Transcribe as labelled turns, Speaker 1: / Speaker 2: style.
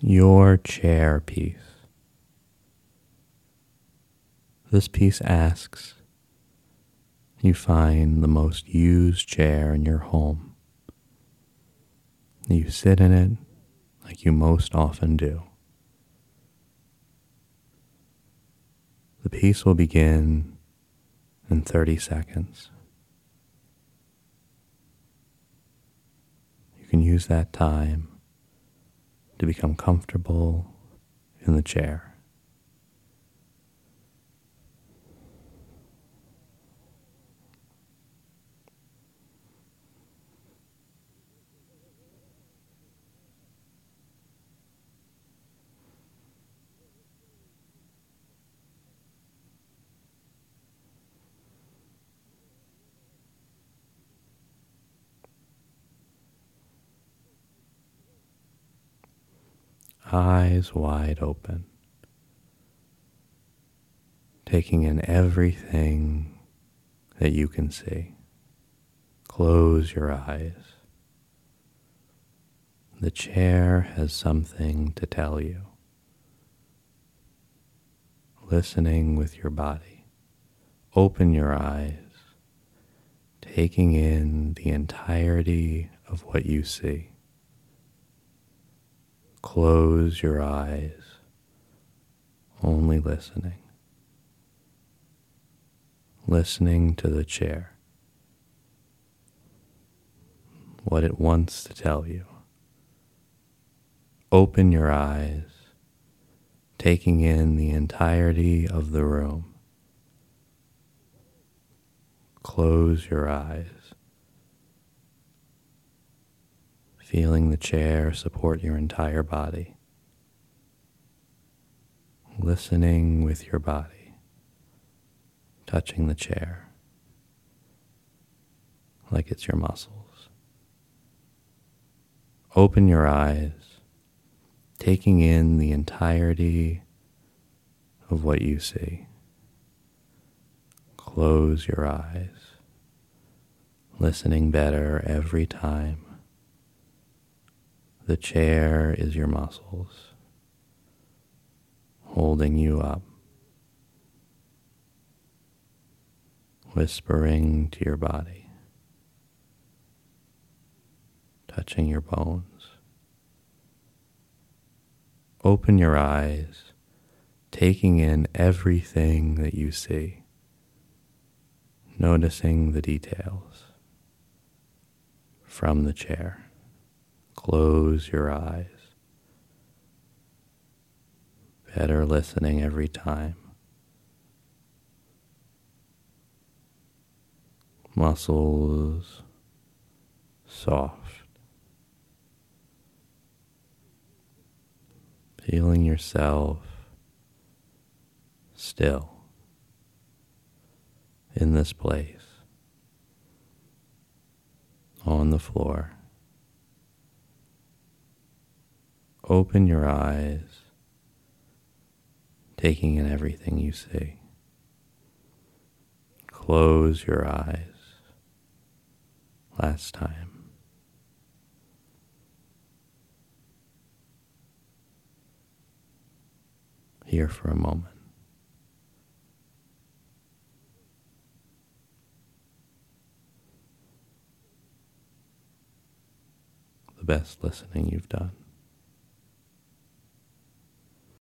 Speaker 1: your chair piece. This piece asks you find the most used chair in your home. You sit in it like you most often do. The piece will begin in 30 seconds. You can use that time to become comfortable in the chair. Eyes wide open, taking in everything that you can see. Close your eyes. The chair has something to tell you. Listening with your body. Open your eyes, taking in the entirety of what you see. Close your eyes, only listening. Listening to the chair, what it wants to tell you. Open your eyes, taking in the entirety of the room. Close your eyes. Feeling the chair support your entire body, listening with your body, touching the chair. Like it's your muscles. Open your eyes, taking in the entirety of what you see. Close your eyes, listening better every time the chair is your muscles holding you up, whispering to your body, touching your bones. Open your eyes, taking in everything that you see, noticing the details from the chair close your eyes. Better listening every time. Muscles soft. Feeling yourself still in this place on the floor. Open your eyes, taking in everything you see. Close your eyes. Last time. Here for a moment. The best listening you've done.